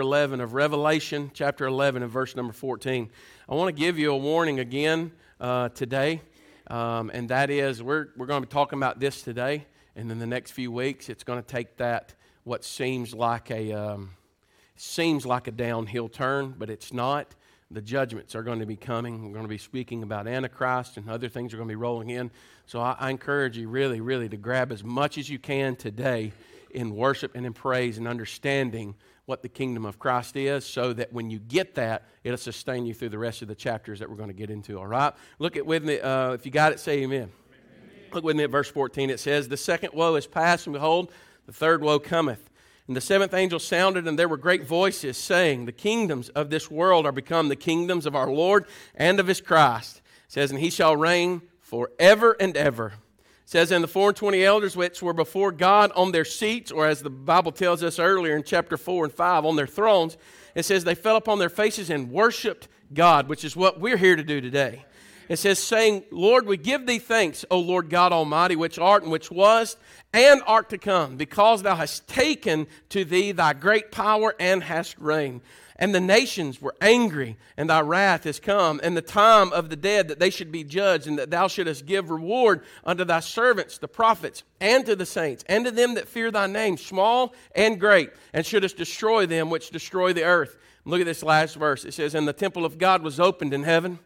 11 of Revelation, chapter 11, and verse number 14. I want to give you a warning again uh, today, um, and that is we're, we're going to be talking about this today, and in the next few weeks, it's going to take that what seems like a um, seems like a downhill turn, but it's not. The judgments are going to be coming. We're going to be speaking about Antichrist, and other things are going to be rolling in. So I, I encourage you, really, really, to grab as much as you can today in worship and in praise and understanding what the kingdom of Christ is so that when you get that, it'll sustain you through the rest of the chapters that we're going to get into, all right? Look at with me. Uh, if you got it, say amen. amen. Look with me at verse 14. It says, The second woe is past, and behold, the third woe cometh. And the seventh angel sounded, and there were great voices saying, The kingdoms of this world are become the kingdoms of our Lord and of his Christ. It says, And he shall reign forever and ever says, And the four and twenty elders which were before God on their seats, or as the Bible tells us earlier in chapter 4 and 5, on their thrones, it says they fell upon their faces and worshiped God, which is what we're here to do today. It says, saying, Lord, we give thee thanks, O Lord God Almighty, which art and which was and art to come, because thou hast taken to thee thy great power and hast reigned. And the nations were angry, and thy wrath is come, and the time of the dead that they should be judged, and that thou shouldest give reward unto thy servants, the prophets, and to the saints, and to them that fear thy name, small and great, and shouldest destroy them which destroy the earth. Look at this last verse. It says, And the temple of God was opened in heaven,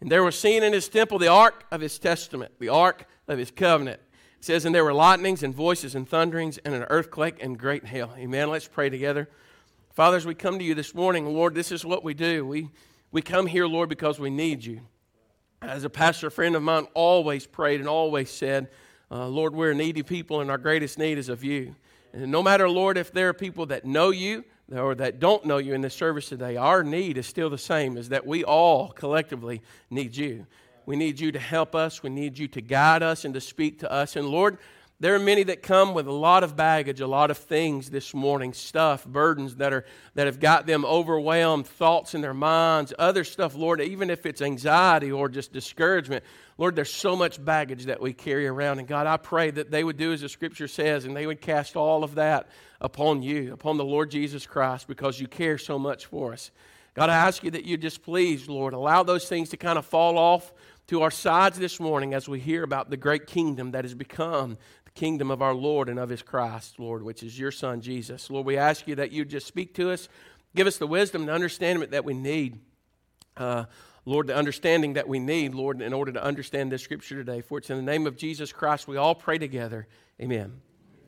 and there was seen in his temple the ark of his testament, the ark of his covenant. It says, And there were lightnings and voices and thunderings, and an earthquake and great hail. Amen. Let's pray together. Father, as we come to you this morning, Lord, this is what we do. We, we come here, Lord, because we need you. As a pastor friend of mine always prayed and always said, uh, Lord, we're needy people, and our greatest need is of you. And no matter, Lord, if there are people that know you or that don't know you in this service today, our need is still the same, is that we all collectively need you. We need you to help us. We need you to guide us and to speak to us. And Lord, there are many that come with a lot of baggage, a lot of things this morning, stuff, burdens that are that have got them overwhelmed, thoughts in their minds, other stuff, Lord, even if it's anxiety or just discouragement. Lord, there's so much baggage that we carry around. And God, I pray that they would do as the scripture says and they would cast all of that upon you, upon the Lord Jesus Christ, because you care so much for us. God, I ask you that you just please, Lord, allow those things to kind of fall off to our sides this morning as we hear about the great kingdom that has become kingdom of our Lord and of his Christ, Lord, which is your Son, Jesus. Lord, we ask you that you just speak to us, give us the wisdom and understanding that we need. Uh, Lord, the understanding that we need, Lord, in order to understand this scripture today. For it's in the name of Jesus Christ we all pray together. Amen.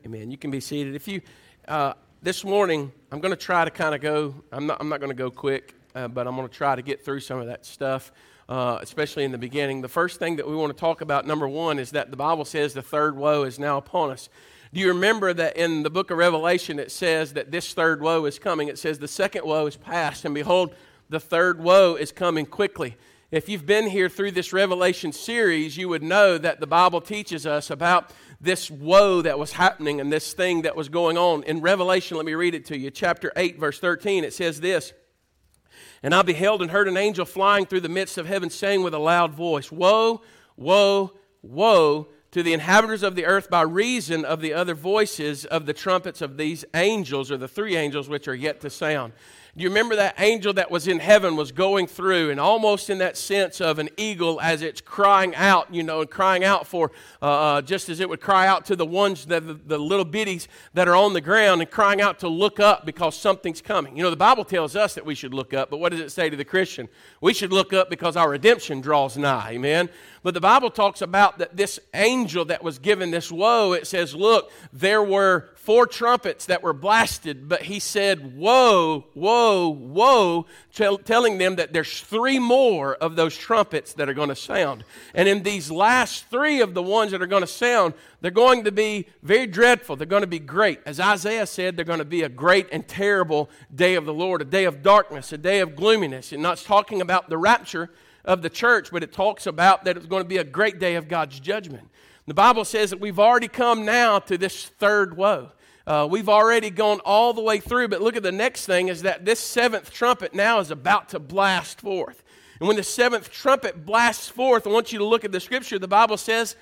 Amen. You can be seated. If you, uh, this morning, I'm going to try to kind of go, I'm not, I'm not going to go quick, uh, but I'm going to try to get through some of that stuff uh, especially in the beginning. The first thing that we want to talk about, number one, is that the Bible says the third woe is now upon us. Do you remember that in the book of Revelation it says that this third woe is coming? It says the second woe is past, and behold, the third woe is coming quickly. If you've been here through this Revelation series, you would know that the Bible teaches us about this woe that was happening and this thing that was going on. In Revelation, let me read it to you. Chapter 8, verse 13, it says this and I beheld and heard an angel flying through the midst of heaven, saying with a loud voice, Woe, woe, woe to the inhabitants of the earth by reason of the other voices of the trumpets of these angels, or the three angels which are yet to sound. Do you remember that angel that was in heaven was going through, and almost in that sense of an eagle as it's crying out, you know, and crying out for, uh, uh, just as it would cry out to the ones, that, the, the little bitties that are on the ground, and crying out to look up because something's coming. You know, the Bible tells us that we should look up, but what does it say to the Christian? We should look up because our redemption draws nigh. Amen. But the Bible talks about that this angel that was given this woe, it says, look, there were four trumpets that were blasted, but he said, Woe, woe, woe, tell, telling them that there's three more of those trumpets that are going to sound. And in these last three of the ones that are going to sound, they're going to be very dreadful. They're going to be great. As Isaiah said, they're going to be a great and terrible day of the Lord, a day of darkness, a day of gloominess. And not talking about the rapture of the church, but it talks about that it's going to be a great day of God's judgment. The Bible says that we've already come now to this third woe. Uh, we've already gone all the way through, but look at the next thing is that this seventh trumpet now is about to blast forth. And when the seventh trumpet blasts forth, I want you to look at the scripture. The Bible says,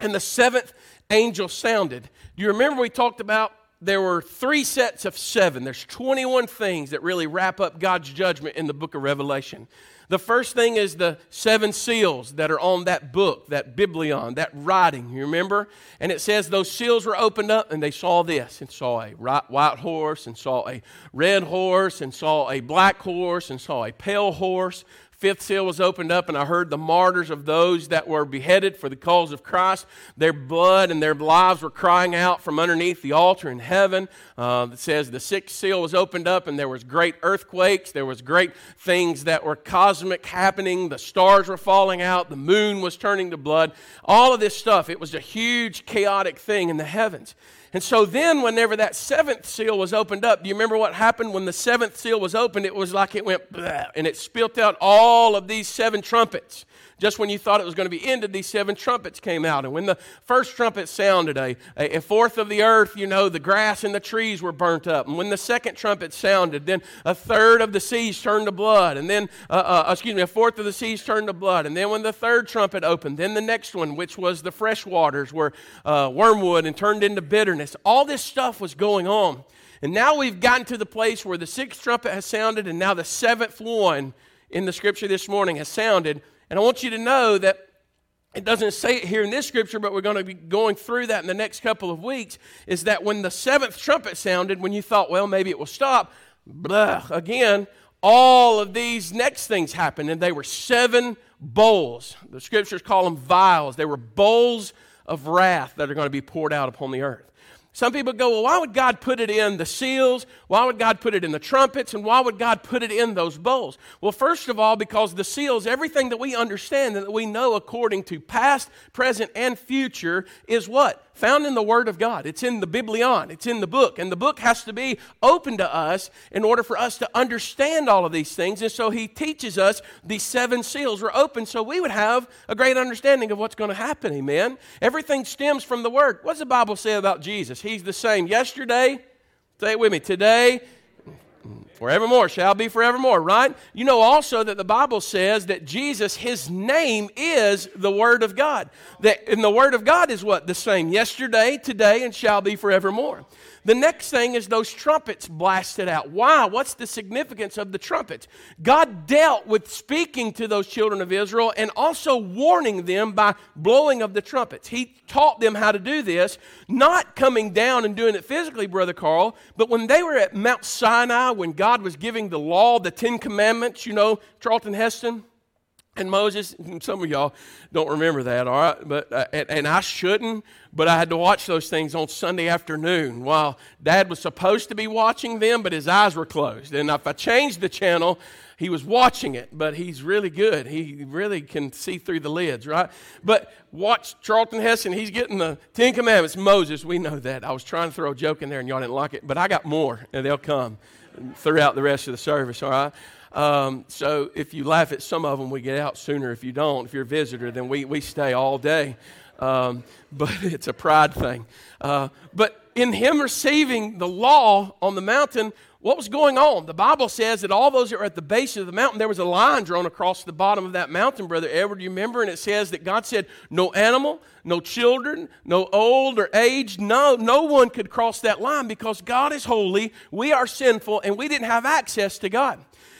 and the seventh angel sounded. Do you remember we talked about there were three sets of seven. There's 21 things that really wrap up God's judgment in the book of Revelation. The first thing is the seven seals that are on that book, that biblion, that writing, you remember? And it says those seals were opened up and they saw this and saw a white horse and saw a red horse and saw a black horse and saw a pale horse fifth seal was opened up, and I heard the martyrs of those that were beheaded for the cause of Christ. Their blood and their lives were crying out from underneath the altar in heaven. Uh, it says the sixth seal was opened up, and there was great earthquakes. There was great things that were cosmic happening. The stars were falling out. The moon was turning to blood. All of this stuff. It was a huge, chaotic thing in the heavens. And so then, whenever that seventh seal was opened up, do you remember what happened when the seventh seal was opened? It was like it went, and it spilt out all of these seven trumpets just when you thought it was going to be ended, these seven trumpets came out. And when the first trumpet sounded, a, a, fourth of the earth, you know, the grass and the trees were burnt up. And when the second trumpet sounded, then a third of the seas turned to blood. And then, uh, uh, excuse me, a fourth of the seas turned to blood. And then when the third trumpet opened, then the next one, which was the fresh waters, were uh, wormwood and turned into bitterness. All this stuff was going on. And now we've gotten to the place where the sixth trumpet has sounded, and now the seventh one in the scripture this morning has sounded. And I want you to know that it doesn't say it here in this scripture, but we're going to be going through that in the next couple of weeks. Is that when the seventh trumpet sounded, when you thought, well, maybe it will stop, blah, again, all of these next things happened, and they were seven bowls. The scriptures call them vials. They were bowls of wrath that are going to be poured out upon the earth. Some people go, well, why would God put it in the seals? Why would God put it in the trumpets? And why would God put it in those bowls? Well, first of all, because the seals, everything that we understand and that we know according to past, present, and future, is what? Found in the Word of God. It's in the Biblion, it's in the book. And the book has to be open to us in order for us to understand all of these things. And so he teaches us these seven seals were open so we would have a great understanding of what's going to happen. Amen. Everything stems from the Word. What does the Bible say about Jesus? He's the same yesterday, say it with me, today, Forevermore shall be forevermore, right? You know also that the Bible says that Jesus, his name is the Word of God. That, and the Word of God is what? The same yesterday, today, and shall be forevermore. The next thing is those trumpets blasted out. Why? What's the significance of the trumpets? God dealt with speaking to those children of Israel and also warning them by blowing of the trumpets. He taught them how to do this, not coming down and doing it physically, Brother Carl, but when they were at Mount Sinai, when God was giving the law, the Ten Commandments, you know, Charlton Heston and Moses, some of y'all don't remember that, all right? But uh, and, and, I shouldn't, but I had to watch those things on Sunday afternoon while Dad was supposed to be watching them, but his eyes were closed. And if I changed the channel, he was watching it, but he's really good. He really can see through the lids, right? But watch Charlton Heston. He's getting the Ten Commandments. Moses, we know that. I was trying to throw a joke in there, and y'all didn't like it, but I got more, and they'll come throughout the rest of the service, all right? Um, so if you laugh at some of them, we get out sooner. If you don't, if you're a visitor, then we, we stay all day. Um, but it's a pride thing. Uh, but in him receiving the law on the mountain, what was going on? The Bible says that all those that were at the base of the mountain, there was a line drawn across the bottom of that mountain, Brother Edward. You remember? And it says that God said, No animal, no children, no old or aged, no, no one could cross that line because God is holy, we are sinful, and we didn't have access to God.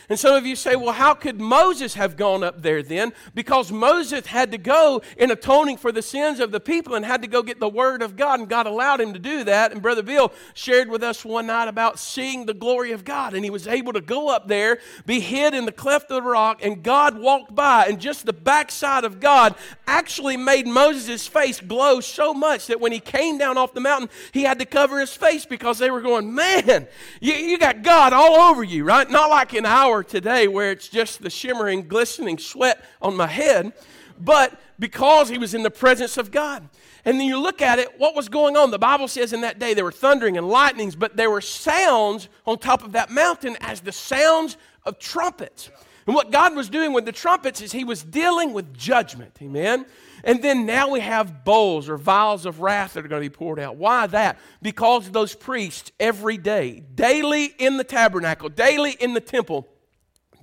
And some of you say, well, how could Moses have gone up there then? Because Moses had to go in atoning for the sins of the people and had to go get the word of God, and God allowed him to do that. And Brother Bill shared with us one night about seeing the glory of God, and he was able to go up there, be hid in the cleft of the rock, and God walked by, and just the backside of God actually made Moses' face glow so much that when he came down off the mountain, he had to cover his face because they were going, Man, you, you got God all over you, right? Not like in our today where it's just the shimmering, glistening sweat on my head, but because he was in the presence of God. And then you look at it, what was going on? The Bible says in that day there were thundering and lightnings, but there were sounds on top of that mountain as the sounds of trumpets. And what God was doing with the trumpets is he was dealing with judgment. Amen. And then now we have bowls or vials of wrath that are going to be poured out. Why that? Because those priests every day, daily in the tabernacle, daily in the temple,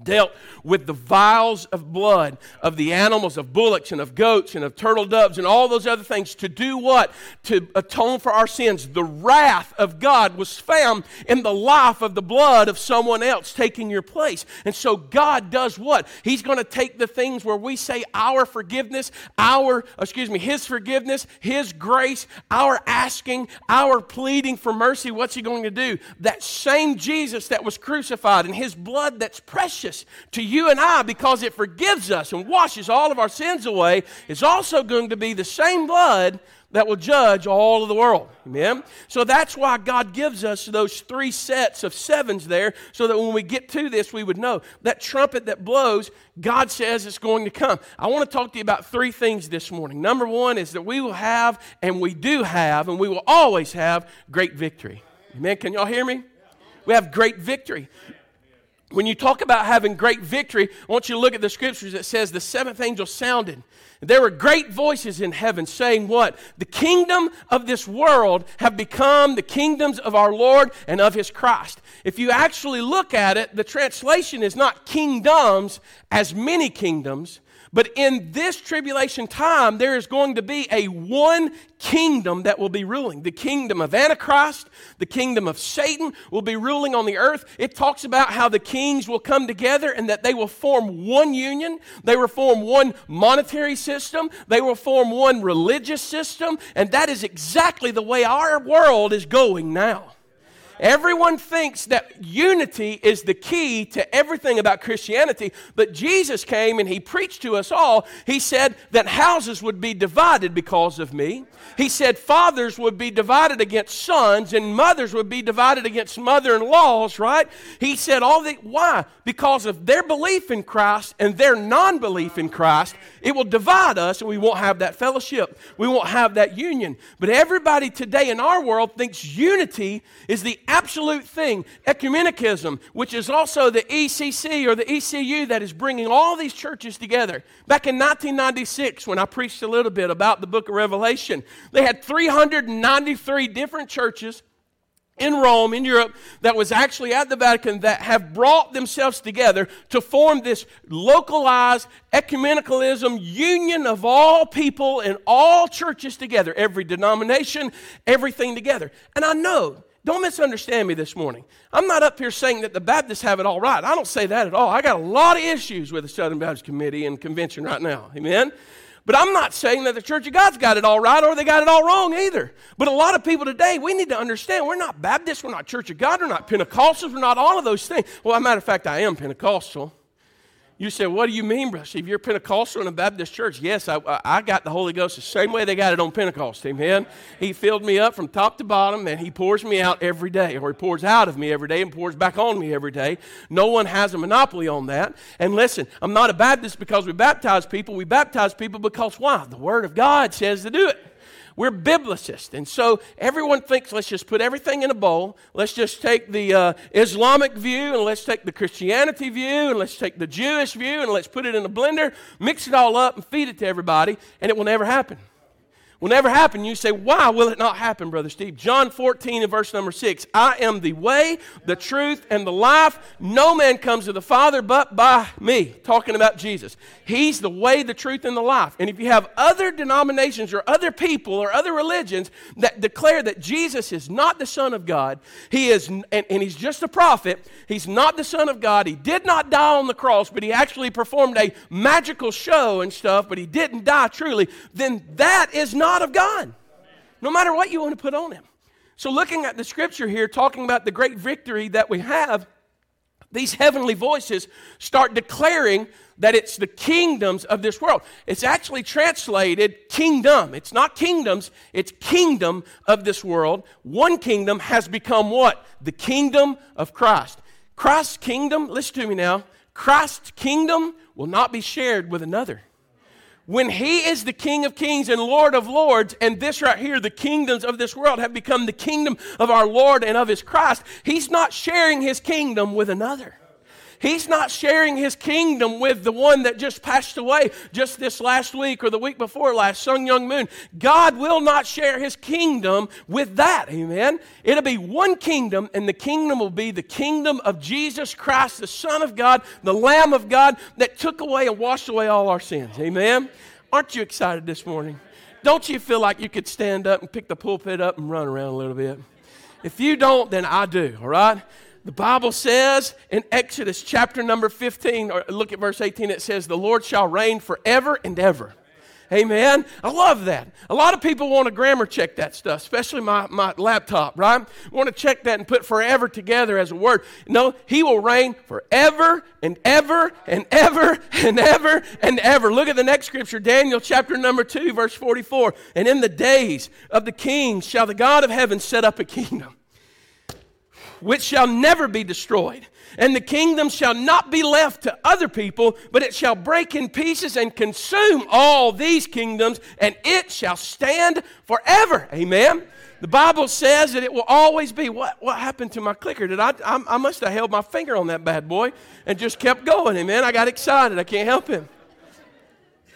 dealt with the vials of blood of the animals, of bullocks and of goats and of turtle doves and all those other things to do what? To atone for our sins. The wrath of God was found in the life of the blood of someone else taking your place. And so God does what? He's going to take the things where we say our forgiveness, our, excuse me, His forgiveness, His grace, our asking, our pleading for mercy. What's He going to do? That same Jesus that was crucified and His blood that's precious to you and I, because it forgives us and washes all of our sins away, is also going to be the same blood that will judge all of the world. Amen? So that's why God gives us those three sets of sevens there, so that when we get to this, we would know that trumpet that blows, God says it's going to come. I want to talk to you about three things this morning. Number one is that we will have, and we do have, and we will always have great victory. Amen? Can y'all hear me? We have great victory. When you talk about having great victory, I want you to look at the scriptures that says the seventh angel sounded. There were great voices in heaven saying what? The kingdom of this world have become the kingdoms of our Lord and of his Christ. If you actually look at it, the translation is not kingdoms as many kingdoms, but in this tribulation time, there is going to be a one kingdom that will be ruling. The kingdom of Antichrist, the kingdom of Satan will be ruling on the earth. It talks about how the kings will come together and that they will form one union. They will form one monetary system. They will form one religious system. And that is exactly the way our world is going now. Everyone thinks that unity is the key to everything about Christianity, but Jesus came and he preached to us all. He said that houses would be divided because of me. He said fathers would be divided against sons and mothers would be divided against mother in laws, right? He said all the Why? Because of their belief in Christ and their non belief in Christ, it will divide us and we won't have that fellowship. We won't have that union. But everybody today in our world thinks unity is the absolute thing. Ecumenicism, which is also the ECC or the ECU that is bringing all these churches together. Back in 1996, when I preached a little bit about the book of Revelation, they had 393 different churches in Rome, in Europe, that was actually at the Vatican that have brought themselves together to form this localized ecumenicalism union of all people and all churches together, every denomination, everything together. And I know don't misunderstand me this morning. I'm not up here saying that the Baptists have it all right. I don't say that at all. I got a lot of issues with the Southern Baptist Committee and Convention right now. Amen? But I'm not saying that the Church of God's got it all right or they got it all wrong either. But a lot of people today, we need to understand we're not Baptists, we're not Church of God, we're not Pentecostals, we're not all of those things. Well, as a matter of fact, I am Pentecostal. You say, what do you mean, Brother Steve? You're Pentecostal in a Baptist church. Yes, I, I got the Holy Ghost the same way they got it on Pentecost. Amen. He filled me up from top to bottom, and He pours me out every day, or He pours out of me every day and pours back on me every day. No one has a monopoly on that. And listen, I'm not a Baptist because we baptize people. We baptize people because why? The Word of God says to do it. We're biblicists. And so everyone thinks let's just put everything in a bowl. Let's just take the uh, Islamic view and let's take the Christianity view and let's take the Jewish view and let's put it in a blender, mix it all up and feed it to everybody, and it will never happen will never happen. You say, Why will it not happen, Brother Steve? John 14 and verse number 6 I am the way, the truth, and the life. No man comes to the Father but by me. Talking about Jesus. He's the way, the truth, and the life. And if you have other denominations or other people or other religions that declare that Jesus is not the Son of God, he is, and, and he's just a prophet, he's not the Son of God, he did not die on the cross, but he actually performed a magical show and stuff, but he didn't die truly, then that is not of God, no matter what you want to put on him. So, looking at the scripture here, talking about the great victory that we have, these heavenly voices start declaring that it's the kingdoms of this world. It's actually translated kingdom. It's not kingdoms, it's kingdom of this world. One kingdom has become what? The kingdom of Christ. Christ's kingdom, listen to me now, Christ's kingdom will not be shared with another when he is the King of kings and Lord of lords, and this right here, the kingdoms of this world have become the kingdom of our Lord and of his Christ, he's not sharing his kingdom with another. He's not sharing his kingdom with the one that just passed away just this last week or the week before last, Sun Myung Moon. God will not share his kingdom with that. Amen. It'll be one kingdom, and the kingdom will be the kingdom of Jesus Christ, the Son of God, the Lamb of God that took away and washed away all our sins. Amen. Aren't you excited this morning? Don't you feel like you could stand up and pick the pulpit up and run around a little bit? If you don't, then I do, all right? The Bible says in Exodus chapter number 15, or look at verse 18, it says, The Lord shall reign forever and ever. Amen. I love that. A lot of people want to grammar check that stuff, especially my, my laptop, right? Want to check that and put forever together as a word. No, he will reign forever and ever and ever and ever and ever. Look at the next scripture, Daniel chapter number 2, verse 44. And in the days of the kings shall the God of heaven set up a kingdom which shall never be destroyed and the kingdom shall not be left to other people, but it shall break in pieces and consume all these kingdoms, and it shall stand forever. Amen. The Bible says that it will always be. What, what happened to my clicker? Did I, I, I must have held my finger on that bad boy and just kept going. Amen. I got excited. I can't help him.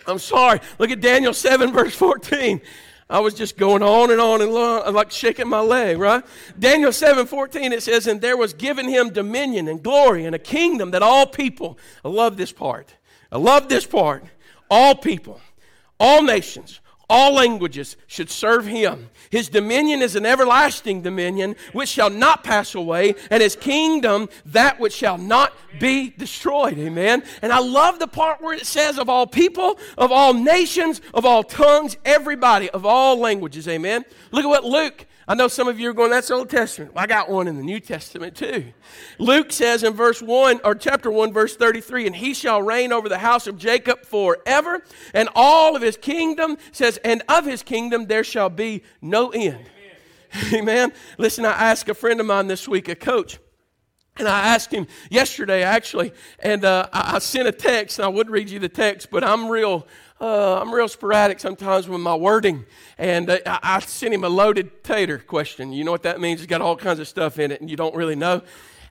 I'm sorry. Look at Daniel 7, verse 14. I was just going on and on and on, like shaking my leg, right? Daniel 7 14, it says, And there was given him dominion and glory and a kingdom that all people, I love this part. I love this part. All people, all nations, all languages should serve him. His dominion is an everlasting dominion which shall not pass away, and his kingdom that which shall not be destroyed. Amen. And I love the part where it says, of all people, of all nations, of all tongues, everybody, of all languages. Amen. Look at what Luke I know some of you are going, that's Old Testament. Well, I got one in the New Testament too. Luke says in verse 1, or chapter 1, verse 33, and he shall reign over the house of Jacob forever, and all of his kingdom says, and of his kingdom there shall be no end. Amen. Amen. Listen, I asked a friend of mine this week, a coach. And I asked him yesterday, actually, and uh, I, I sent a text, and I would read you the text, but I'm real uh, I'm real sporadic sometimes with my wording. And uh, I, I sent him a loaded tater question. You know what that means? It's got all kinds of stuff in it, and you don't really know.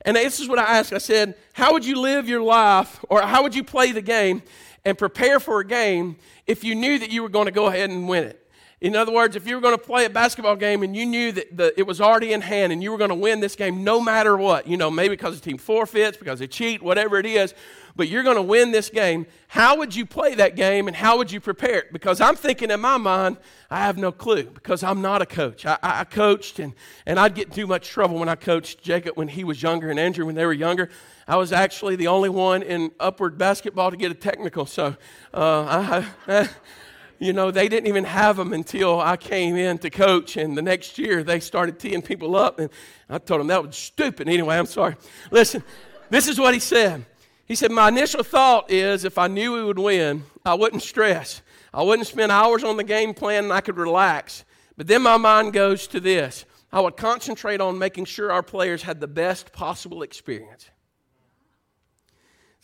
And this is what I asked. I said, How would you live your life, or how would you play the game and prepare for a game if you knew that you were going to go ahead and win it? In other words, if you were going to play a basketball game and you knew that the, it was already in hand and you were going to win this game no matter what, you know, maybe because the team forfeits, because they cheat, whatever it is, but you're going to win this game. How would you play that game and how would you prepare it? Because I'm thinking in my mind, I have no clue because I'm not a coach. I, I coached and, and I'd get too much trouble when I coached Jacob when he was younger and Andrew when they were younger. I was actually the only one in upward basketball to get a technical. So, uh, I, you know, they didn't even have them until I came in to coach. And the next year, they started teeing people up. And I told them that was stupid. Anyway, I'm sorry. Listen, this is what he said. He said, My initial thought is if I knew we would win, I wouldn't stress. I wouldn't spend hours on the game plan and I could relax. But then my mind goes to this I would concentrate on making sure our players had the best possible experience.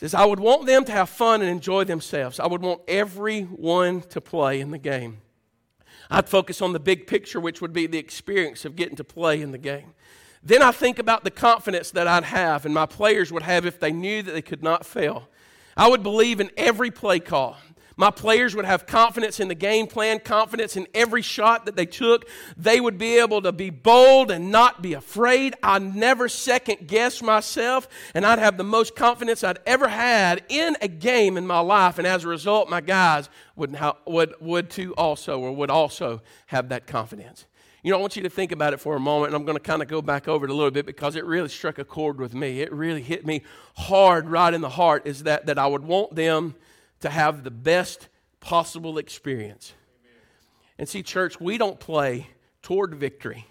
Says, I would want them to have fun and enjoy themselves. I would want everyone to play in the game. I'd focus on the big picture, which would be the experience of getting to play in the game. Then I think about the confidence that I'd have and my players would have if they knew that they could not fail. I would believe in every play call. My players would have confidence in the game plan, confidence in every shot that they took. They would be able to be bold and not be afraid. I never second guess myself, and I'd have the most confidence I'd ever had in a game in my life. And as a result, my guys would, would, would too also, or would also have that confidence. You know, I want you to think about it for a moment, and I'm going to kind of go back over it a little bit because it really struck a chord with me. It really hit me hard right in the heart is that, that I would want them to have the best possible experience. Amen. And see, church, we don't play toward victory.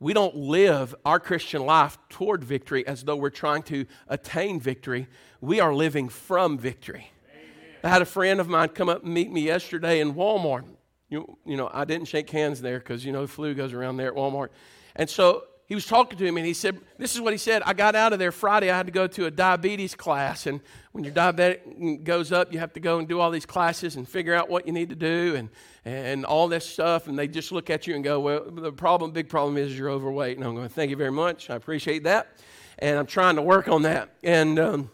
We don't live our Christian life toward victory as though we're trying to attain victory. We are living from victory. Amen. I had a friend of mine come up and meet me yesterday in Walmart. You, you know, I didn't shake hands there because, you know, the flu goes around there at Walmart. And so he was talking to him and he said, This is what he said. I got out of there Friday. I had to go to a diabetes class. And when your diabetic goes up, you have to go and do all these classes and figure out what you need to do and, and all this stuff. And they just look at you and go, Well, the problem, big problem is you're overweight. And I'm going, Thank you very much. I appreciate that. And I'm trying to work on that. And, um,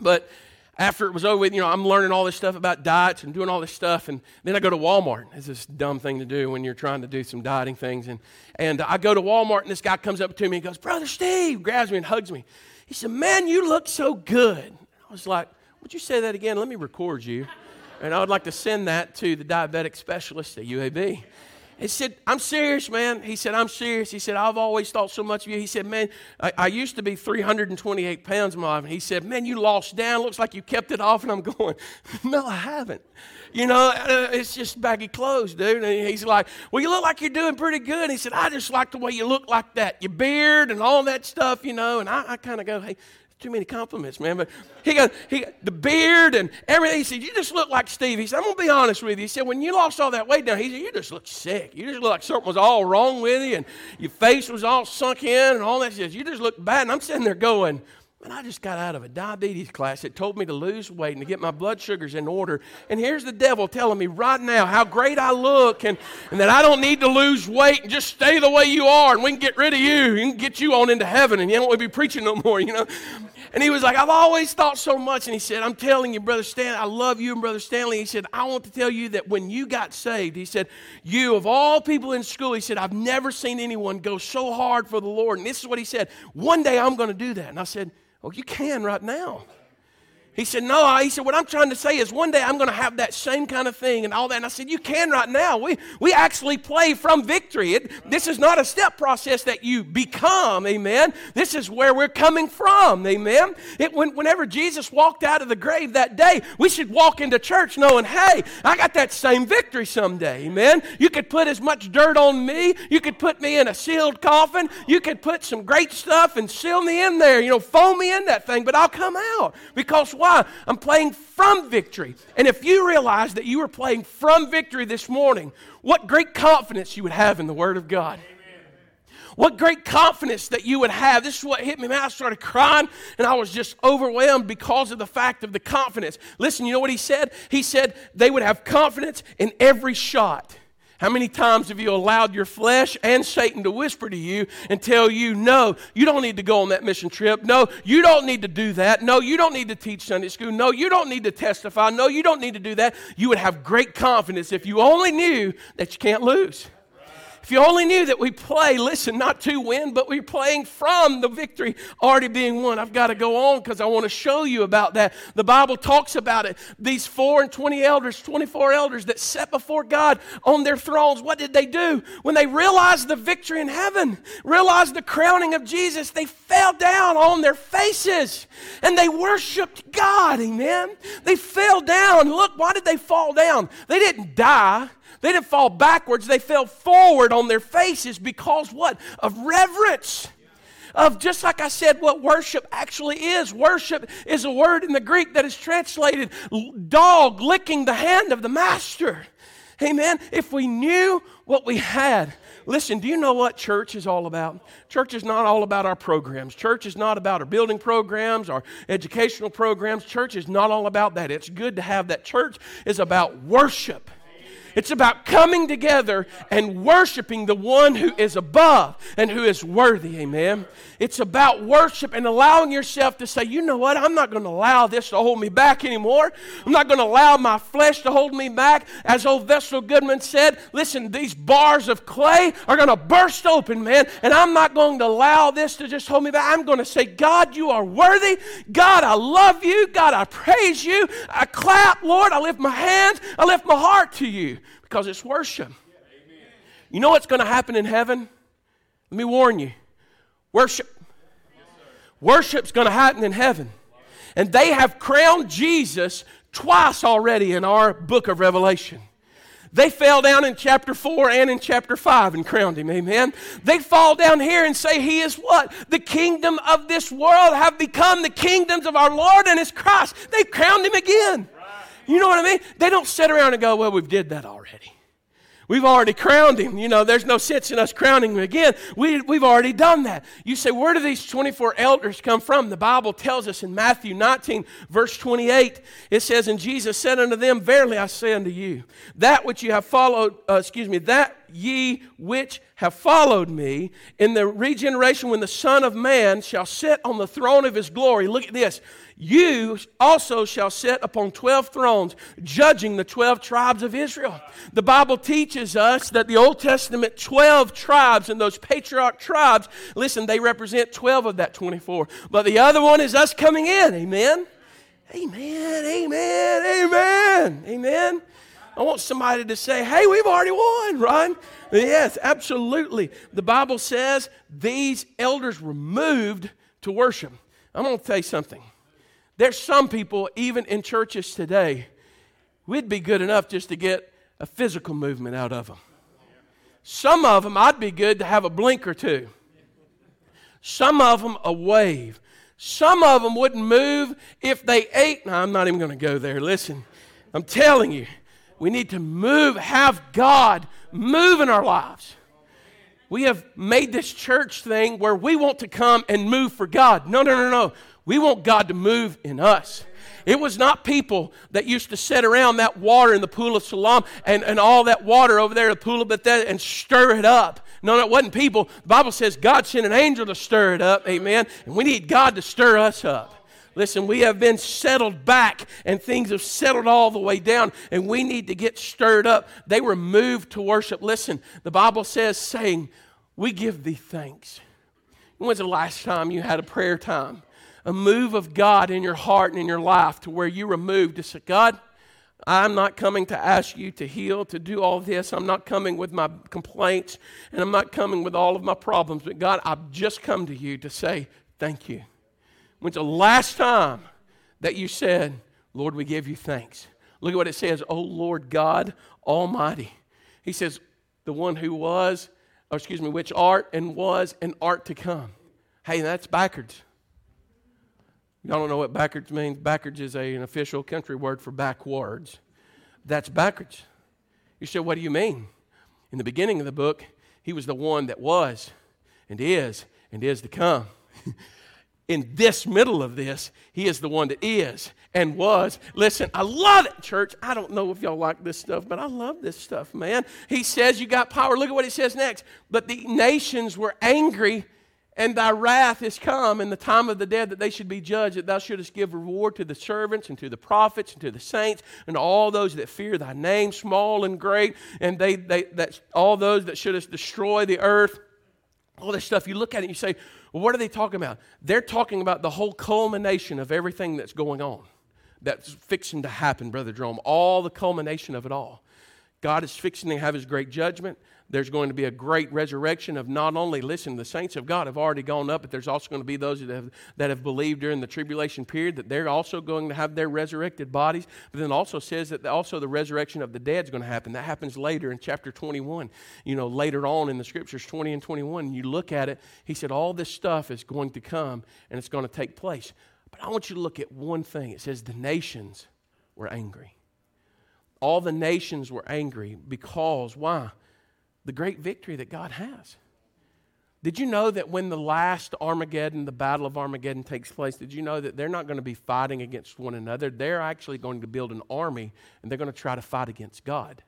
But after it was over with, you know, I'm learning all this stuff about diets and doing all this stuff. And then I go to Walmart. It's this dumb thing to do when you're trying to do some dieting things. And, and I go to Walmart, and this guy comes up to me and goes, Brother Steve, grabs me and hugs me. He said, Man, you look so good. I was like, Would you say that again? Let me record you. And I would like to send that to the diabetic specialist at UAB. He said, I'm serious, man. He said, I'm serious. He said, I've always thought so much of you. He said, man, I, I used to be 328 pounds life. And he said, man, you lost down. Looks like you kept it off. And I'm going, no, I haven't. You know, uh, it's just baggy clothes, dude. And he's like, well, you look like you're doing pretty good. And he said, I just like the way you look like that, your beard and all that stuff, you know. And I, I kind of go, hey, too many compliments, man. But he got, he got the beard and everything. He said, You just look like Steve. He said, I'm gonna be honest with you. He said, When you lost all that weight down, he said, You just look sick. You just look like something was all wrong with you, and your face was all sunk in and all that. He says, You just look bad. And I'm sitting there going, Man, I just got out of a diabetes class that told me to lose weight and to get my blood sugars in order. And here's the devil telling me right now how great I look and, and that I don't need to lose weight and just stay the way you are and we can get rid of you and get you on into heaven and you don't want to be preaching no more, you know. And he was like, I've always thought so much. And he said, I'm telling you, Brother Stanley, I love you and Brother Stanley. He said, I want to tell you that when you got saved, he said, you of all people in school, he said, I've never seen anyone go so hard for the Lord. And this is what he said, one day I'm going to do that. And I said, well, you can right now. He said, No, he said, What I'm trying to say is one day I'm going to have that same kind of thing and all that. And I said, You can right now. We, we actually play from victory. It, this is not a step process that you become, amen. This is where we're coming from, amen. It, when, whenever Jesus walked out of the grave that day, we should walk into church knowing, Hey, I got that same victory someday, amen. You could put as much dirt on me, you could put me in a sealed coffin, you could put some great stuff and seal me in there, you know, foam me in that thing, but I'll come out because why? I'm playing from victory. And if you realize that you are playing from victory this morning, what great confidence you would have in the Word of God. What great confidence that you would have. This is what hit me, man. I started crying and I was just overwhelmed because of the fact of the confidence. Listen, you know what he said? He said they would have confidence in every shot. How many times have you allowed your flesh and Satan to whisper to you and tell you, no, you don't need to go on that mission trip. No, you don't need to do that. No, you don't need to teach Sunday school. No, you don't need to testify. No, you don't need to do that. You would have great confidence if you only knew that you can't lose. If you only knew that we play, listen, not to win, but we're playing from the victory already being won. I've got to go on because I want to show you about that. The Bible talks about it. These four and 20 elders, 24 elders that sat before God on their thrones, what did they do? When they realized the victory in heaven, realized the crowning of Jesus, they fell down on their faces and they worshiped God. Amen. They fell down. Look, why did they fall down? They didn't die. They didn't fall backwards, they fell forward on their faces because what? Of reverence. Of just like I said, what worship actually is. Worship is a word in the Greek that is translated dog licking the hand of the master. Amen. If we knew what we had, Listen, do you know what church is all about? Church is not all about our programs. Church is not about our building programs, our educational programs. Church is not all about that. It's good to have that. Church is about worship. It's about coming together and worshiping the one who is above and who is worthy. Amen. It's about worship and allowing yourself to say, you know what? I'm not going to allow this to hold me back anymore. I'm not going to allow my flesh to hold me back. As old Vestal Goodman said, listen, these bars of clay are going to burst open, man. And I'm not going to allow this to just hold me back. I'm going to say, God, you are worthy. God, I love you. God, I praise you. I clap, Lord. I lift my hands. I lift my heart to you because it's worship. You know what's going to happen in heaven? Let me warn you. Worship. Worship's going to happen in heaven. And they have crowned Jesus twice already in our book of Revelation. They fell down in chapter 4 and in chapter 5 and crowned him. Amen. They fall down here and say, He is what? The kingdom of this world have become the kingdoms of our Lord and His Christ. They crowned him again. You know what I mean? They don't sit around and go, well, we've did that already. We've already crowned him. You know, there's no sense in us crowning him again. We, we've already done that. You say, where do these 24 elders come from? The Bible tells us in Matthew 19, verse 28, it says, And Jesus said unto them, Verily I say unto you, that which you have followed, uh, excuse me, that ye which have followed me, in the regeneration when the Son of Man shall sit on the throne of his glory. Look at this. You also shall sit upon 12 thrones, judging the 12 tribes of Israel. The Bible teaches us that the Old Testament 12 tribes and those patriarch tribes, listen, they represent 12 of that 24. But the other one is us coming in. Amen. Amen. Amen. Amen. Amen. I want somebody to say, hey, we've already won, right? Yes, absolutely. The Bible says these elders were moved to worship. I'm going to tell you something. There's some people, even in churches today, we'd be good enough just to get a physical movement out of them. Some of them, I'd be good to have a blink or two. Some of them, a wave. Some of them wouldn't move if they ate. No, I'm not even going to go there. Listen, I'm telling you, we need to move, have God move in our lives. We have made this church thing where we want to come and move for God. No, no, no, no. We want God to move in us. It was not people that used to sit around that water in the pool of Siloam and, and all that water over there, the pool of Bethesda, and stir it up. No, it wasn't people. The Bible says God sent an angel to stir it up. Amen. And we need God to stir us up. Listen, we have been settled back and things have settled all the way down, and we need to get stirred up. They were moved to worship. Listen, the Bible says, saying, We give thee thanks. When's the last time you had a prayer time? A move of God in your heart and in your life to where you were moved to say, God, I'm not coming to ask you to heal, to do all this. I'm not coming with my complaints, and I'm not coming with all of my problems. But God, I've just come to you to say thank you. When's the last time that you said, Lord, we give you thanks? Look at what it says, Oh Lord God Almighty. He says, the one who was, or excuse me, which art and was and art to come. Hey, that's backwards. Y'all don't know what backwards means? Backwards is a, an official country word for backwards. That's backwards. You say, what do you mean? In the beginning of the book, he was the one that was and is and is to come. in this middle of this, he is the one that is and was. Listen, I love it, church. I don't know if y'all like this stuff, but I love this stuff, man. He says you got power. Look at what he says next. But the nations were angry and thy wrath is come in the time of the dead that they should be judged, that thou shouldest give reward to the servants and to the prophets and to the saints and all those that fear thy name, small and great, and they, they that all those that shouldest destroy the earth. All this stuff. You look at it and you say, well, what are they talking about? They're talking about the whole culmination of everything that's going on, that's fixing to happen, Brother Jerome. All the culmination of it all. God is fixing to have his great judgment there's going to be a great resurrection of not only, listen, the saints of God have already gone up, but there's also going to be those that have, that have believed during the tribulation period that they're also going to have their resurrected bodies. But then also says that also the resurrection of the dead is going to happen. That happens later in chapter 21. You know, later on in the scriptures, 20 and 21, you look at it, he said, all this stuff is going to come and it's going to take place. But I want you to look at one thing. It says the nations were angry. All the nations were angry because, why? The great victory that God has. Did you know that when the last Armageddon, the Battle of Armageddon takes place, did you know that they're not going to be fighting against one another? They're actually going to build an army and they're going to try to fight against God.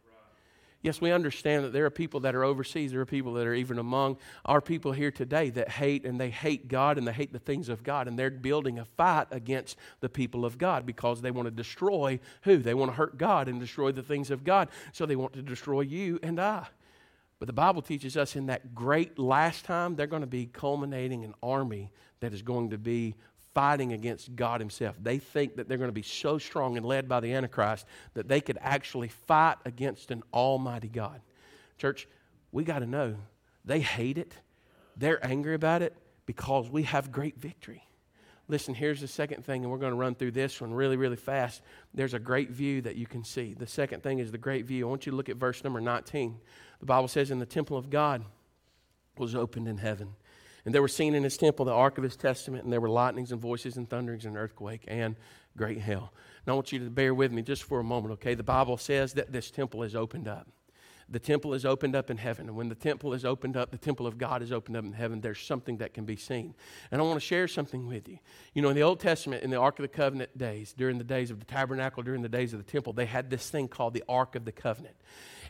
Yes, we understand that there are people that are overseas. There are people that are even among our people here today that hate and they hate God and they hate the things of God. And they're building a fight against the people of God because they want to destroy who? They want to hurt God and destroy the things of God. So they want to destroy you and I. But the Bible teaches us in that great last time, they're going to be culminating an army that is going to be fighting against God Himself. They think that they're going to be so strong and led by the Antichrist that they could actually fight against an almighty God. Church, we got to know they hate it, they're angry about it because we have great victory. Listen, here's the second thing, and we're going to run through this one really, really fast. There's a great view that you can see. The second thing is the great view. I want you to look at verse number 19. The Bible says, in the temple of God was opened in heaven. And there were seen in his temple the ark of his testament, and there were lightnings and voices and thunderings and earthquake and great hail. Now I want you to bear with me just for a moment, okay? The Bible says that this temple is opened up. The temple is opened up in heaven. And when the temple is opened up, the temple of God is opened up in heaven, there's something that can be seen. And I want to share something with you. You know, in the Old Testament, in the Ark of the Covenant days, during the days of the tabernacle, during the days of the temple, they had this thing called the Ark of the Covenant.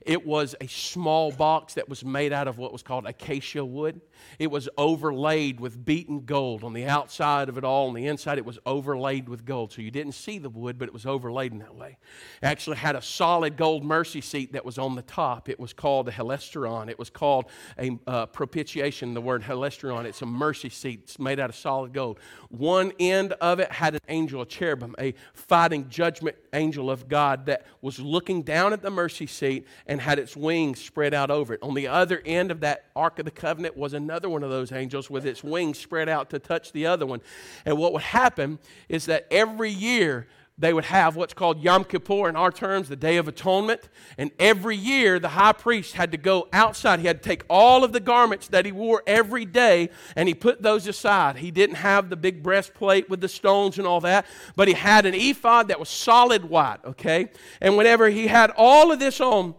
It was a small box that was made out of what was called acacia wood. It was overlaid with beaten gold. On the outside of it all, on the inside, it was overlaid with gold. So you didn't see the wood, but it was overlaid in that way. It actually had a solid gold mercy seat that was on the top. It was called a hilasterion. It was called a uh, propitiation, the word hilasterion. It's a mercy seat. It's made out of solid gold. One end of it had an angel, a cherubim, a fighting judgment angel of God that was looking down at the mercy seat and had its wings spread out over it. On the other end of that Ark of the Covenant was another one of those angels with its wings spread out to touch the other one. And what would happen is that every year, they would have what's called Yom Kippur in our terms, the Day of Atonement. And every year, the high priest had to go outside. He had to take all of the garments that he wore every day and he put those aside. He didn't have the big breastplate with the stones and all that, but he had an ephod that was solid white, okay? And whenever he had all of this on,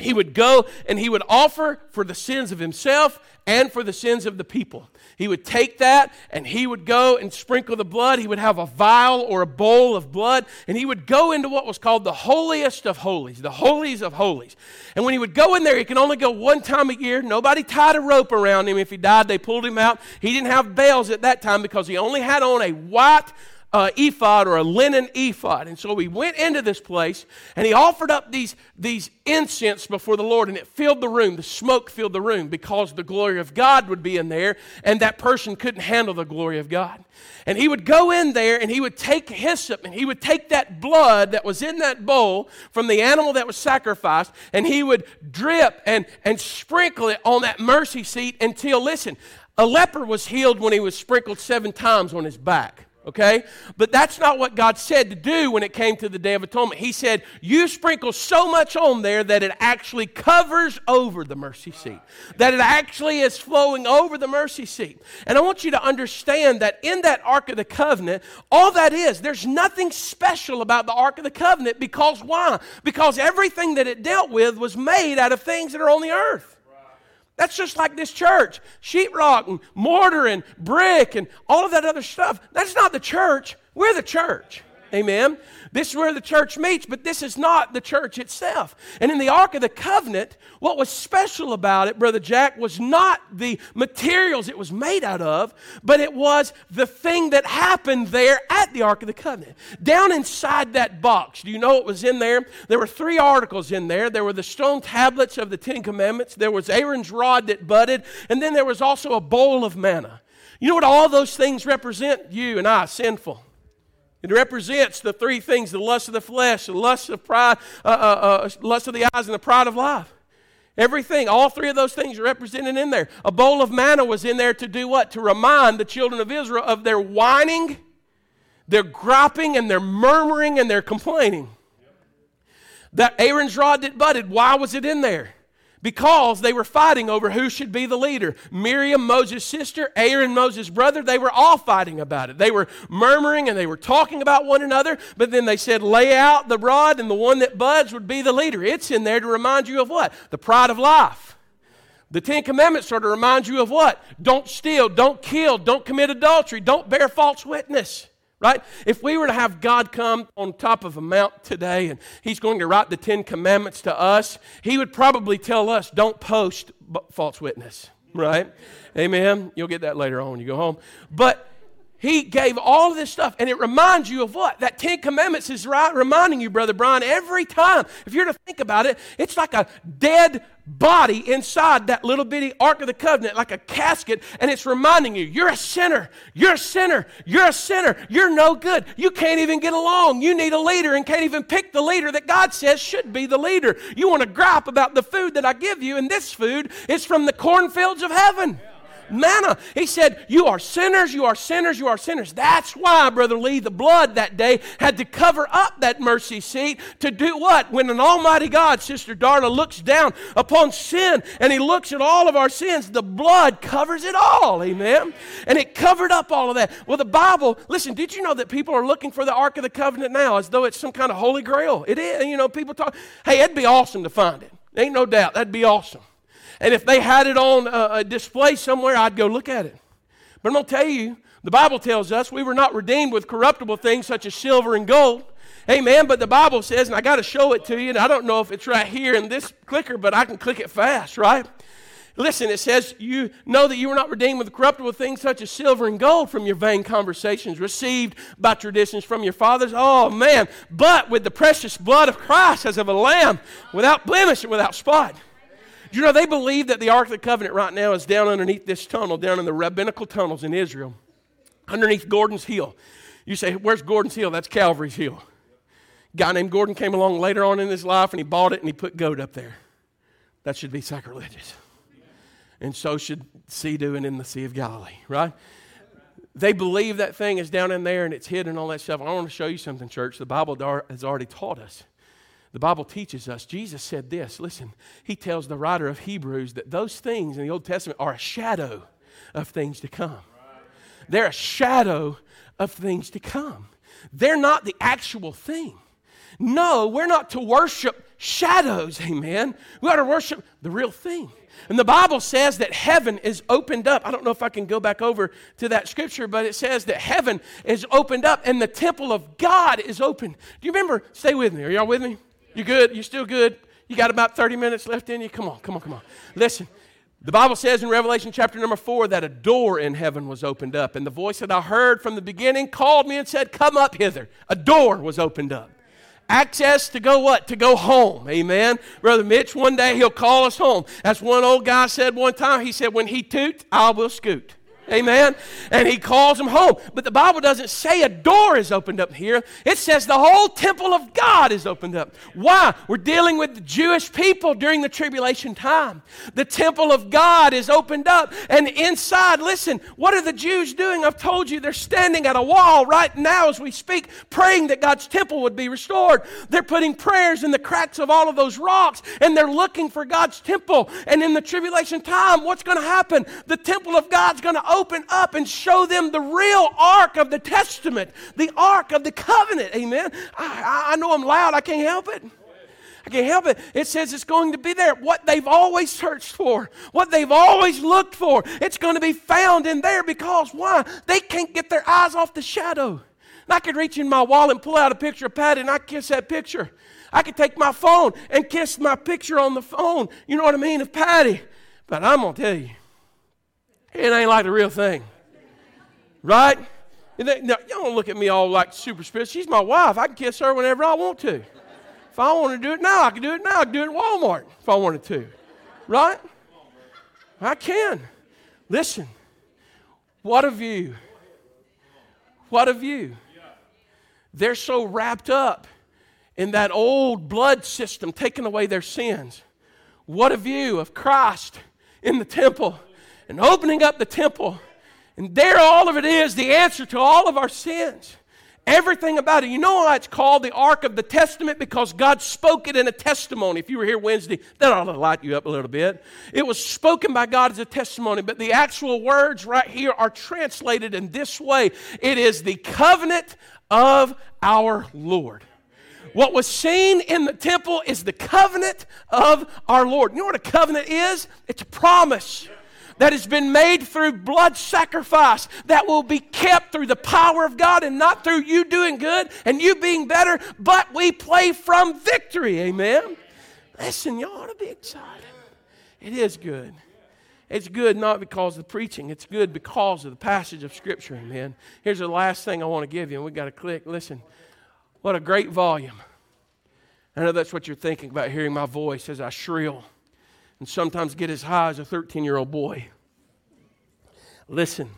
he would go and he would offer for the sins of himself and for the sins of the people. He would take that and he would go and sprinkle the blood. He would have a vial or a bowl of blood and he would go into what was called the holiest of holies, the holies of holies. And when he would go in there, he could only go one time a year. Nobody tied a rope around him. If he died, they pulled him out. He didn't have bells at that time because he only had on a white uh, ephod or a linen ephod. And so he went into this place and he offered up these, these incense before the Lord, and it filled the room. The smoke filled the room because the glory of God would be in there, and that person couldn't handle the glory of God. And he would go in there and he would take hyssop and he would take that blood that was in that bowl from the animal that was sacrificed and he would drip and, and sprinkle it on that mercy seat until, listen, a leper was healed when he was sprinkled seven times on his back okay? But that's not what God said to do when it came to the Day of Atonement. He said, You sprinkle so much on there that it actually covers over the mercy seat, that it actually is flowing over the mercy seat. And I want you to understand that in that Ark of the Covenant, all that is, there's nothing special about the Ark of the Covenant because why? Because everything that it dealt with was made out of things that are on the earth. That's just like this church sheetrock and mortar and brick and all of that other stuff. That's not the church. We're the church. Amen. This is where the church meets, but this is not the church itself. And in the Ark of the Covenant, what was special about it, Brother Jack, was not the materials it was made out of, but it was the thing that happened there at the Ark of the Covenant. Down inside that box, do you know what was in there? There were three articles in there. There were the stone tablets of the Ten Commandments, there was Aaron's rod that budded, and then there was also a bowl of manna. You know what all those things represent? You and I, sinful. It represents the three things the lust of the flesh, the lust of pride, uh, uh, uh, lust of the eyes, and the pride of life. Everything, all three of those things are represented in there. A bowl of manna was in there to do what? To remind the children of Israel of their whining, their griping, and their murmuring, and their complaining. That Aaron's rod that budded, why was it in there? Because they were fighting over who should be the leader. Miriam, Moses' sister, Aaron, Moses' brother, they were all fighting about it. They were murmuring and they were talking about one another, but then they said, lay out the rod and the one that buds would be the leader. It's in there to remind you of what? The pride of life. The Ten Commandments are to remind you of what? Don't steal, don't kill, don't commit adultery, don't bear false witness right? If we were to have God come on top of a mount today and He's going to write the Ten Commandments to us, He would probably tell us, don't post false witness, right? Amen. You'll get that later on when you go home. But he gave all of this stuff, and it reminds you of what? That Ten Commandments is right, reminding you, Brother Brian, every time. If you're to think about it, it's like a dead body inside that little bitty Ark of the Covenant, like a casket, and it's reminding you, you're a sinner, you're a sinner, you're a sinner, you're no good, you can't even get along, you need a leader, and can't even pick the leader that God says should be the leader. You want to gripe about the food that I give you, and this food is from the cornfields of heaven manna. He said, You are sinners, you are sinners, you are sinners. That's why, Brother Lee, the blood that day had to cover up that mercy seat to do what? When an Almighty God, Sister Darla, looks down upon sin and He looks at all of our sins, the blood covers it all. Amen. And it covered up all of that. Well, the Bible, listen, did you know that people are looking for the Ark of the Covenant now as though it's some kind of holy grail? It is. You know, people talk, hey, it'd be awesome to find it. Ain't no doubt. That'd be awesome. And if they had it on a, a display somewhere, I'd go look at it. But I'm going to tell you, the Bible tells us we were not redeemed with corruptible things such as silver and gold. Amen. But the Bible says, and I got to show it to you, and I don't know if it's right here in this clicker, but I can click it fast, right? Listen, it says, You know that you were not redeemed with corruptible things such as silver and gold from your vain conversations received by traditions from your fathers. Oh, man. But with the precious blood of Christ as of a lamb, without blemish and without spot. You know they believe that the Ark of the Covenant right now is down underneath this tunnel, down in the rabbinical tunnels in Israel, underneath Gordon's Hill. You say, Where's Gordon's Hill? That's Calvary's Hill. A guy named Gordon came along later on in his life and he bought it and he put goat up there. That should be sacrilegious. And so should Sea doing in the Sea of Galilee, right? They believe that thing is down in there and it's hidden and all that stuff. I want to show you something, church. The Bible has already taught us. The Bible teaches us. Jesus said this. Listen, he tells the writer of Hebrews that those things in the Old Testament are a shadow of things to come. They're a shadow of things to come. They're not the actual thing. No, we're not to worship shadows, amen. We ought to worship the real thing. And the Bible says that heaven is opened up. I don't know if I can go back over to that scripture, but it says that heaven is opened up and the temple of God is open. Do you remember? Stay with me. Are y'all with me? You good? You still good? You got about 30 minutes left in you? Come on, come on, come on. Listen. The Bible says in Revelation chapter number four that a door in heaven was opened up, and the voice that I heard from the beginning called me and said, Come up hither. A door was opened up. Access to go what? To go home. Amen. Brother Mitch, one day he'll call us home. That's one old guy said one time. He said, When he toots, I will scoot. Amen. And he calls them home. But the Bible doesn't say a door is opened up here. It says the whole temple of God is opened up. Why? We're dealing with the Jewish people during the tribulation time. The temple of God is opened up. And inside, listen, what are the Jews doing? I've told you they're standing at a wall right now as we speak, praying that God's temple would be restored. They're putting prayers in the cracks of all of those rocks and they're looking for God's temple. And in the tribulation time, what's going to happen? The temple of God's going to open open up and show them the real ark of the testament, the ark of the covenant. Amen. I, I know I'm loud, I can't help it. I can't help it. It says it's going to be there. What they've always searched for, what they've always looked for, it's going to be found in there because why? They can't get their eyes off the shadow. And I could reach in my wallet and pull out a picture of Patty and I kiss that picture. I could take my phone and kiss my picture on the phone, you know what I mean, of Patty. But I'm going to tell you, it ain't like the real thing. Right? They, now, y'all don't look at me all like super spiritual. She's my wife. I can kiss her whenever I want to. If I want to do it now, I can do it now. I can do it at Walmart if I wanted to. Right? I can. Listen, what a view. What a view. They're so wrapped up in that old blood system taking away their sins. What a view of Christ in the temple and opening up the temple. And there, all of it is the answer to all of our sins. Everything about it. You know why it's called the Ark of the Testament? Because God spoke it in a testimony. If you were here Wednesday, that ought to light you up a little bit. It was spoken by God as a testimony, but the actual words right here are translated in this way it is the covenant of our Lord. What was seen in the temple is the covenant of our Lord. You know what a covenant is? It's a promise that has been made through blood sacrifice that will be kept through the power of God and not through you doing good and you being better, but we play from victory. Amen. Listen, you ought to be excited. It is good. It's good not because of the preaching, it's good because of the passage of Scripture. Amen. Here's the last thing I want to give you, and we got to click. Listen, what a great volume. I know that's what you're thinking about hearing my voice as I shrill and sometimes get as high as a 13 year old boy. Listen,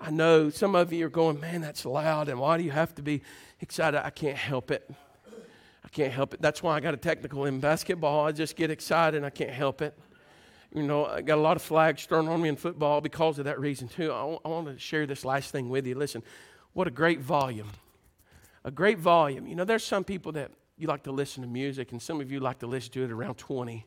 I know some of you are going, man, that's loud, and why do you have to be excited? I can't help it. I can't help it. That's why I got a technical in basketball. I just get excited and I can't help it. You know, I got a lot of flags thrown on me in football because of that reason, too. I, w- I want to share this last thing with you. Listen, what a great volume. A great volume. You know, there's some people that you like to listen to music, and some of you like to listen to it around 20.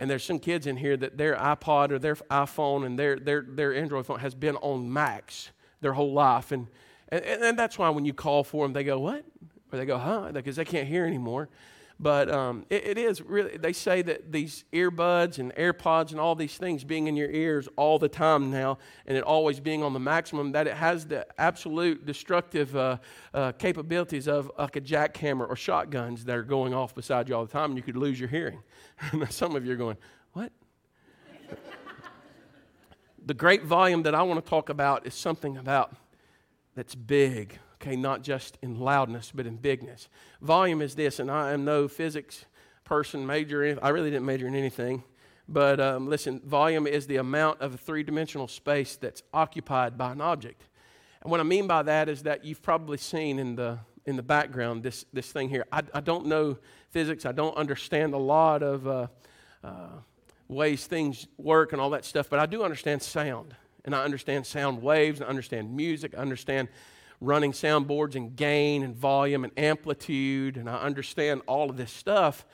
And there's some kids in here that their iPod or their iPhone and their, their, their Android phone has been on max their whole life. And, and, and that's why when you call for them, they go, What? Or they go, Huh? Because they can't hear anymore. But um, it, it is really, they say that these earbuds and AirPods and all these things being in your ears all the time now and it always being on the maximum, that it has the absolute destructive uh, uh, capabilities of like a jackhammer or shotguns that are going off beside you all the time and you could lose your hearing. Some of you are going, what? the great volume that I want to talk about is something about that's big okay, not just in loudness, but in bigness. Volume is this, and I am no physics person, major in, I really didn't major in anything. But um, listen, volume is the amount of three dimensional space that's occupied by an object. And what I mean by that is that you've probably seen in the, in the background this, this thing here. I, I don't know physics, I don't understand a lot of uh, uh, ways things work and all that stuff, but I do understand sound. And I understand sound waves, and I understand music, I understand running soundboards and gain and volume and amplitude, and I understand all of this stuff.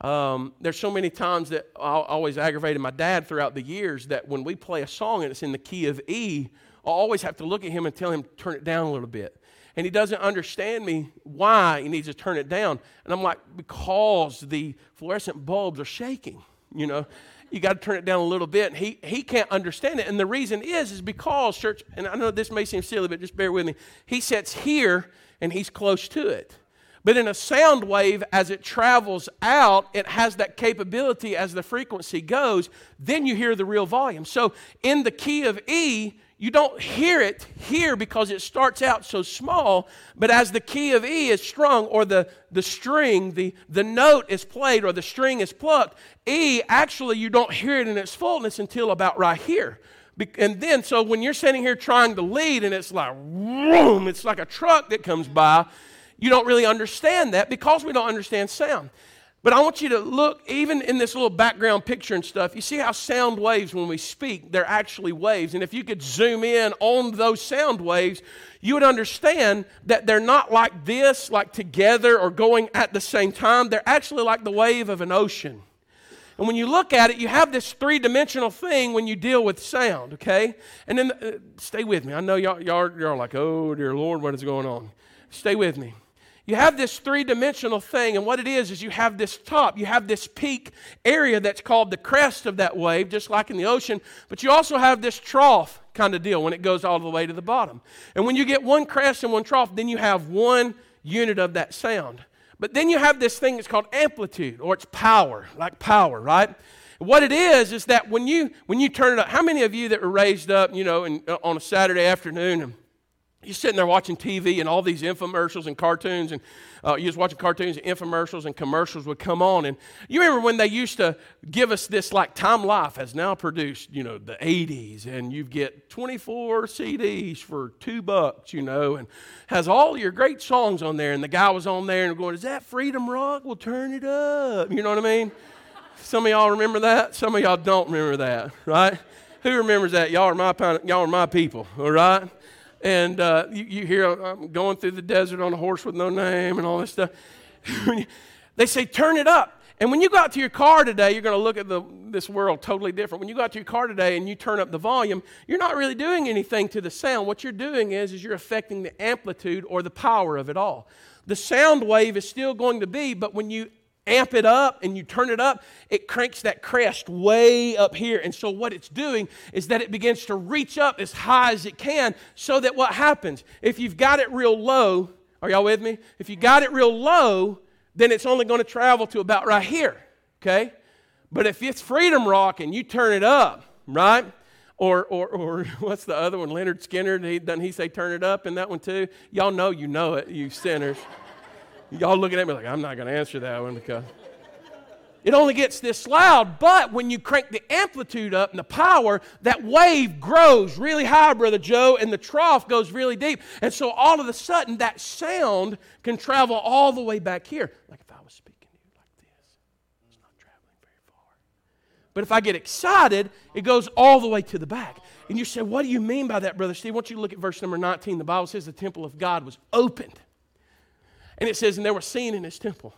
Um, there's so many times that I always aggravated my dad throughout the years that when we play a song and it's in the key of E, I always have to look at him and tell him turn it down a little bit. And he doesn't understand me why he needs to turn it down. And I'm like, because the fluorescent bulbs are shaking, you know you got to turn it down a little bit. And he, he can't understand it. And the reason is, is because, church, and I know this may seem silly, but just bear with me. He sits here and he's close to it. But in a sound wave, as it travels out, it has that capability as the frequency goes. Then you hear the real volume. So in the key of E, you don't hear it here because it starts out so small, but as the key of E is strung or the, the string, the, the note is played or the string is plucked, E, actually, you don't hear it in its fullness until about right here. And then, so when you're sitting here trying to lead and it's like, boom, it's like a truck that comes by, you don't really understand that because we don't understand sound. But I want you to look, even in this little background picture and stuff, you see how sound waves, when we speak, they're actually waves. And if you could zoom in on those sound waves, you would understand that they're not like this, like together or going at the same time. They're actually like the wave of an ocean. And when you look at it, you have this three dimensional thing when you deal with sound, okay? And then, uh, stay with me. I know y'all, y'all, y'all are like, oh, dear Lord, what is going on? Stay with me. You have this three dimensional thing, and what it is is you have this top, you have this peak area that's called the crest of that wave, just like in the ocean, but you also have this trough kind of deal when it goes all the way to the bottom. And when you get one crest and one trough, then you have one unit of that sound. But then you have this thing that's called amplitude, or it's power, like power, right? What it is is that when you when you turn it up, how many of you that were raised up, you know, in, on a Saturday afternoon and you're sitting there watching TV and all these infomercials and cartoons, and uh, you're just watching cartoons and infomercials and commercials would come on. And you remember when they used to give us this, like Time Life has now produced, you know, the 80s, and you get 24 CDs for two bucks, you know, and has all your great songs on there. And the guy was on there and going, Is that Freedom Rock? We'll turn it up. You know what I mean? Some of y'all remember that. Some of y'all don't remember that, right? Who remembers that? Y'all are my, y'all are my people, all right? And uh, you, you, hear I'm going through the desert on a horse with no name and all this stuff. they say, turn it up. And when you go out to your car today, you're going to look at the, this world totally different. When you go out to your car today and you turn up the volume, you're not really doing anything to the sound. What you're doing is, is you're affecting the amplitude or the power of it all. The sound wave is still going to be, but when you amp it up and you turn it up, it cranks that crest way up here. And so, what it's doing is that it begins to reach up as high as it can, so that what happens? If you've got it real low, are y'all with me? If you got it real low, then it's only going to travel to about right here, okay? But if it's Freedom Rock and you turn it up, right? Or, or, or what's the other one? Lynyrd Skynyrd, he, doesn't he say turn it up in that one too? Y'all know you know it, you sinners. Y'all looking at me like, I'm not going to answer that one because it only gets this loud. But when you crank the amplitude up and the power, that wave grows really high, Brother Joe, and the trough goes really deep. And so all of a sudden, that sound can travel all the way back here. Like if I was speaking to you like this, it's not traveling very far. But if I get excited, it goes all the way to the back. And you say, What do you mean by that, Brother Steve? I want you to look at verse number 19. The Bible says the temple of God was opened and it says, and they were seen in his temple.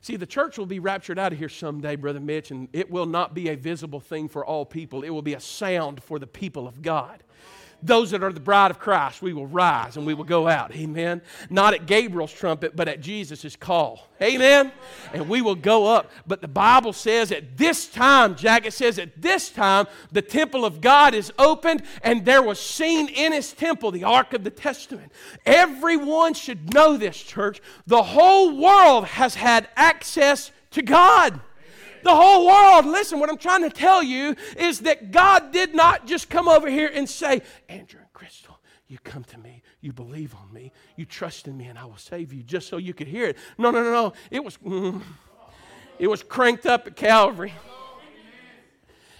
See, the church will be raptured out of here someday, Brother Mitch, and it will not be a visible thing for all people. It will be a sound for the people of God. Those that are the bride of Christ, we will rise and we will go out. Amen. Not at Gabriel's trumpet, but at Jesus' call. Amen. And we will go up. But the Bible says at this time, Jack, it says at this time, the temple of God is opened, and there was seen in his temple the Ark of the Testament. Everyone should know this, church. The whole world has had access to God. The whole world, listen, what I'm trying to tell you is that God did not just come over here and say, Andrew and Crystal, you come to me, you believe on me, you trust in me, and I will save you, just so you could hear it. No, no, no, no. It was, mm, it was cranked up at Calvary.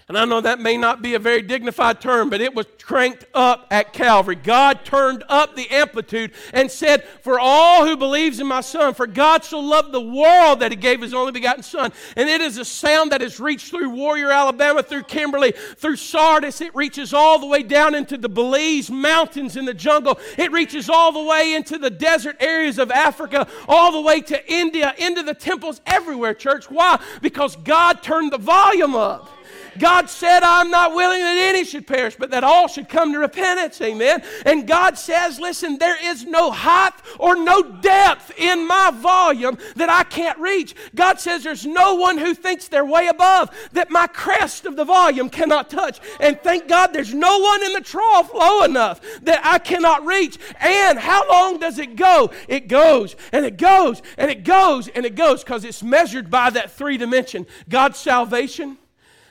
And I know that may not be a very dignified term, but it was cranked up at Calvary. God turned up the amplitude and said, For all who believes in my Son, for God so loved the world that he gave his only begotten Son. And it is a sound that has reached through Warrior, Alabama, through Kimberly, through Sardis. It reaches all the way down into the Belize Mountains in the jungle. It reaches all the way into the desert areas of Africa, all the way to India, into the temples everywhere, church. Why? Because God turned the volume up. God said, I'm not willing that any should perish, but that all should come to repentance. Amen. And God says, listen, there is no height or no depth in my volume that I can't reach. God says, there's no one who thinks they're way above that my crest of the volume cannot touch. And thank God there's no one in the trough low enough that I cannot reach. And how long does it go? It goes and it goes and it goes and it goes because it's measured by that three dimension God's salvation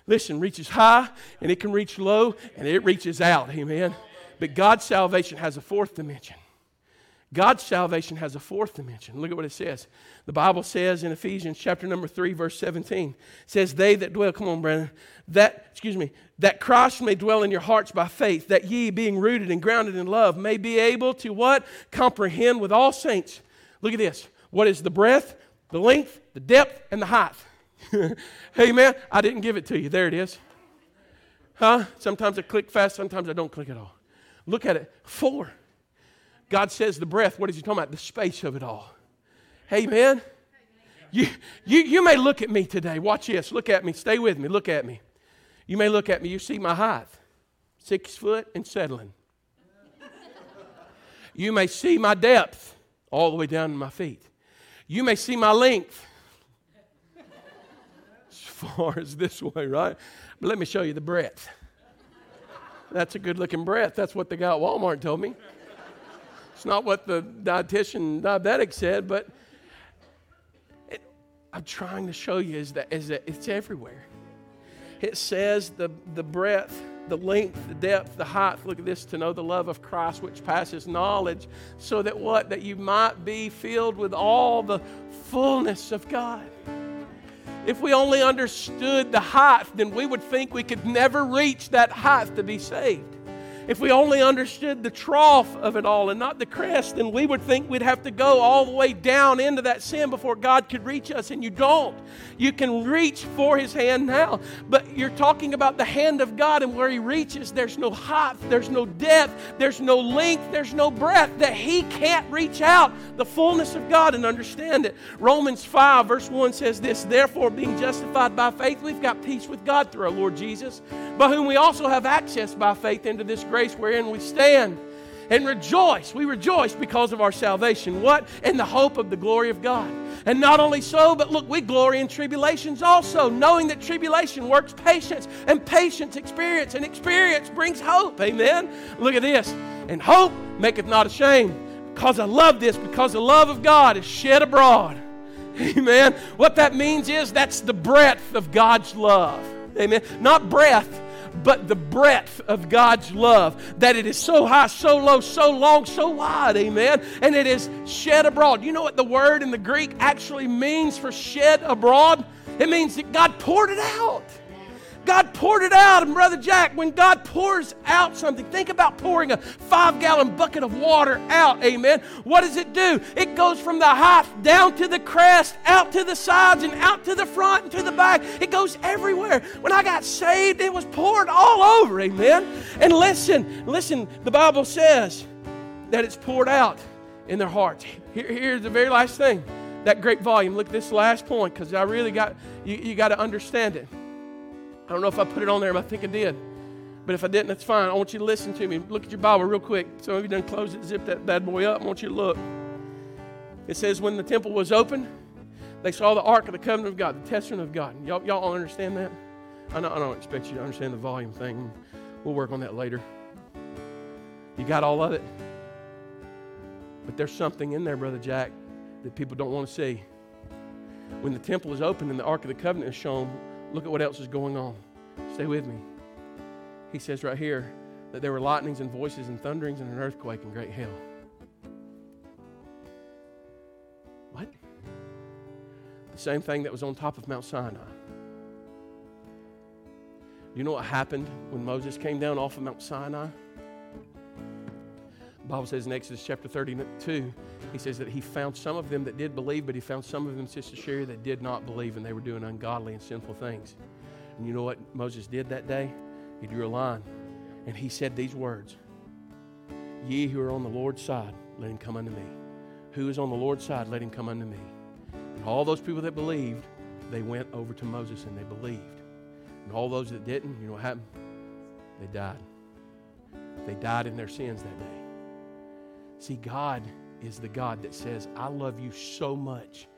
listen, reaches high and it can reach low and it reaches out. Amen. But God's salvation has a fourth dimension. God's salvation has a fourth dimension. Look at what it says. The Bible says in Ephesians chapter number 3 verse 17 says they that dwell come on Brandon that excuse me that Christ may dwell in your hearts by faith that ye being rooted and grounded in love may be able to what comprehend with all saints. Look at this. What is the breadth, the length, the depth and the height? Amen. I didn't give it to you. There it is. Huh? Sometimes I click fast, sometimes I don't click at all. Look at it. Four. God says the breath. What is he talking about? The space of it all. Amen. You, you, you may look at me today. Watch this. Look at me. Stay with me. Look at me. You may look at me. You see my height six foot and settling. You may see my depth all the way down to my feet. You may see my length far as this way, right? But let me show you the breadth. That's a good looking breadth. That's what the guy at Walmart told me. It's not what the dietitian diabetic said, but it, I'm trying to show you is that, is that it's everywhere. It says the, the breadth, the length, the depth, the height. Look at this to know the love of Christ which passes knowledge, so that what? That you might be filled with all the fullness of God. If we only understood the height, then we would think we could never reach that height to be saved. If we only understood the trough of it all and not the crest, then we would think we'd have to go all the way down into that sin before God could reach us, and you don't. You can reach for His hand now, but you're talking about the hand of God, and where He reaches, there's no height, there's no depth, there's no length, there's no breadth that He can't reach out the fullness of God and understand it. Romans 5, verse 1 says this Therefore, being justified by faith, we've got peace with God through our Lord Jesus, by whom we also have access by faith into this grace wherein we stand and rejoice. We rejoice because of our salvation. What? In the hope of the glory of God. And not only so, but look, we glory in tribulations also, knowing that tribulation works patience, and patience experience, and experience brings hope. Amen. Look at this. And hope maketh not ashamed. Because I love this, because the love of God is shed abroad. Amen. What that means is that's the breadth of God's love. Amen. Not breath but the breadth of God's love, that it is so high, so low, so long, so wide, amen, and it is shed abroad. You know what the word in the Greek actually means for shed abroad? It means that God poured it out. God poured it out. And Brother Jack, when God pours out something, think about pouring a five gallon bucket of water out. Amen. What does it do? It goes from the height down to the crest, out to the sides, and out to the front and to the back. It goes everywhere. When I got saved, it was poured all over. Amen. And listen, listen, the Bible says that it's poured out in their hearts. Here, here's the very last thing that great volume. Look at this last point because I really got, you, you got to understand it. I don't know if I put it on there, but I think I did. But if I didn't, that's fine. I want you to listen to me. Look at your Bible real quick. Some of you done close it, zip that bad boy up. I want you to look. It says, when the temple was open, they saw the ark of the covenant of God, the testament of God. Y'all, y'all all understand that? I, know, I don't expect you to understand the volume thing. We'll work on that later. You got all of it? But there's something in there, Brother Jack, that people don't want to see. When the temple is open and the Ark of the Covenant is shown, look at what else is going on. Stay with me. He says right here that there were lightnings and voices and thunderings and an earthquake and great hail. What? The same thing that was on top of Mount Sinai. You know what happened when Moses came down off of Mount Sinai? The Bible says in Exodus chapter 32, he says that he found some of them that did believe, but he found some of them, Sister Sherry, that did not believe, and they were doing ungodly and sinful things. And you know what Moses did that day? He drew a line, and he said these words Ye who are on the Lord's side, let him come unto me. Who is on the Lord's side, let him come unto me. And all those people that believed, they went over to Moses and they believed. And all those that didn't, you know what happened? They died. They died in their sins that day. See, God is the God that says, I love you so much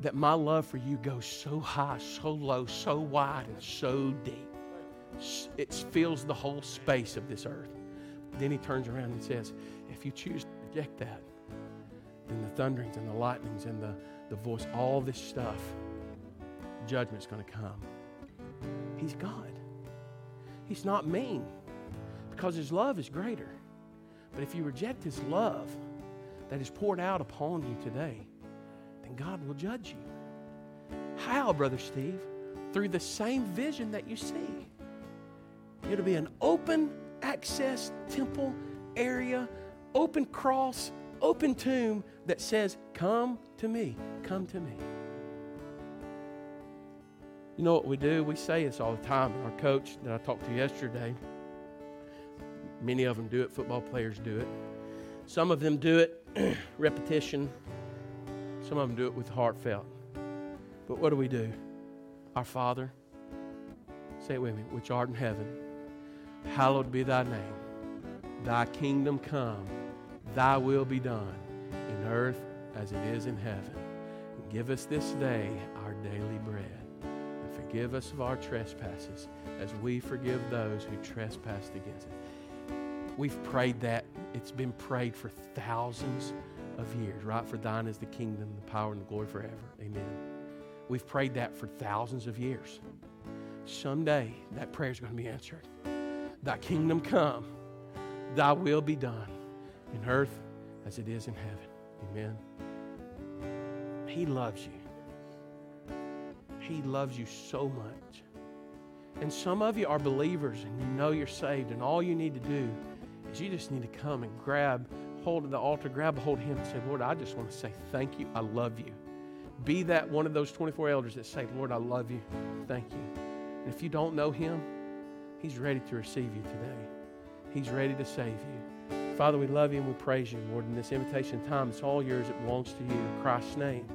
that my love for you goes so high, so low, so wide, and so deep. It fills the whole space of this earth. Then he turns around and says, If you choose to reject that, then the thunderings and the lightnings and the, the voice, all this stuff, judgment's going to come. He's God. He's not mean because his love is greater. But if you reject His love that is poured out upon you today, then God will judge you. How, Brother Steve? Through the same vision that you see. It'll be an open access temple area, open cross, open tomb that says, Come to me, come to me. You know what we do? We say this all the time. Our coach that I talked to yesterday, Many of them do it, football players do it. Some of them do it repetition, some of them do it with heartfelt. But what do we do? Our Father, say it with me, which art in heaven, hallowed be thy name. Thy kingdom come, thy will be done in earth as it is in heaven. Give us this day our daily bread. And forgive us of our trespasses as we forgive those who trespass against us. We've prayed that. It's been prayed for thousands of years, right? For thine is the kingdom, the power, and the glory forever. Amen. We've prayed that for thousands of years. Someday that prayer is going to be answered. Thy kingdom come, thy will be done in earth as it is in heaven. Amen. He loves you. He loves you so much. And some of you are believers and you know you're saved, and all you need to do you just need to come and grab hold of the altar, grab hold of Him and say, Lord, I just want to say thank you. I love you. Be that one of those 24 elders that say, Lord, I love you. Thank you. And if you don't know Him, He's ready to receive you today. He's ready to save you. Father, we love you and we praise you, Lord. In this invitation time, it's all yours. It belongs to you. In Christ's name.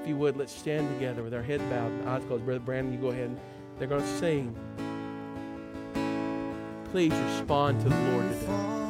If you would, let's stand together with our head bowed and eyes closed. Brother Brandon, you go ahead. And they're going to sing. Please respond to the Lord today.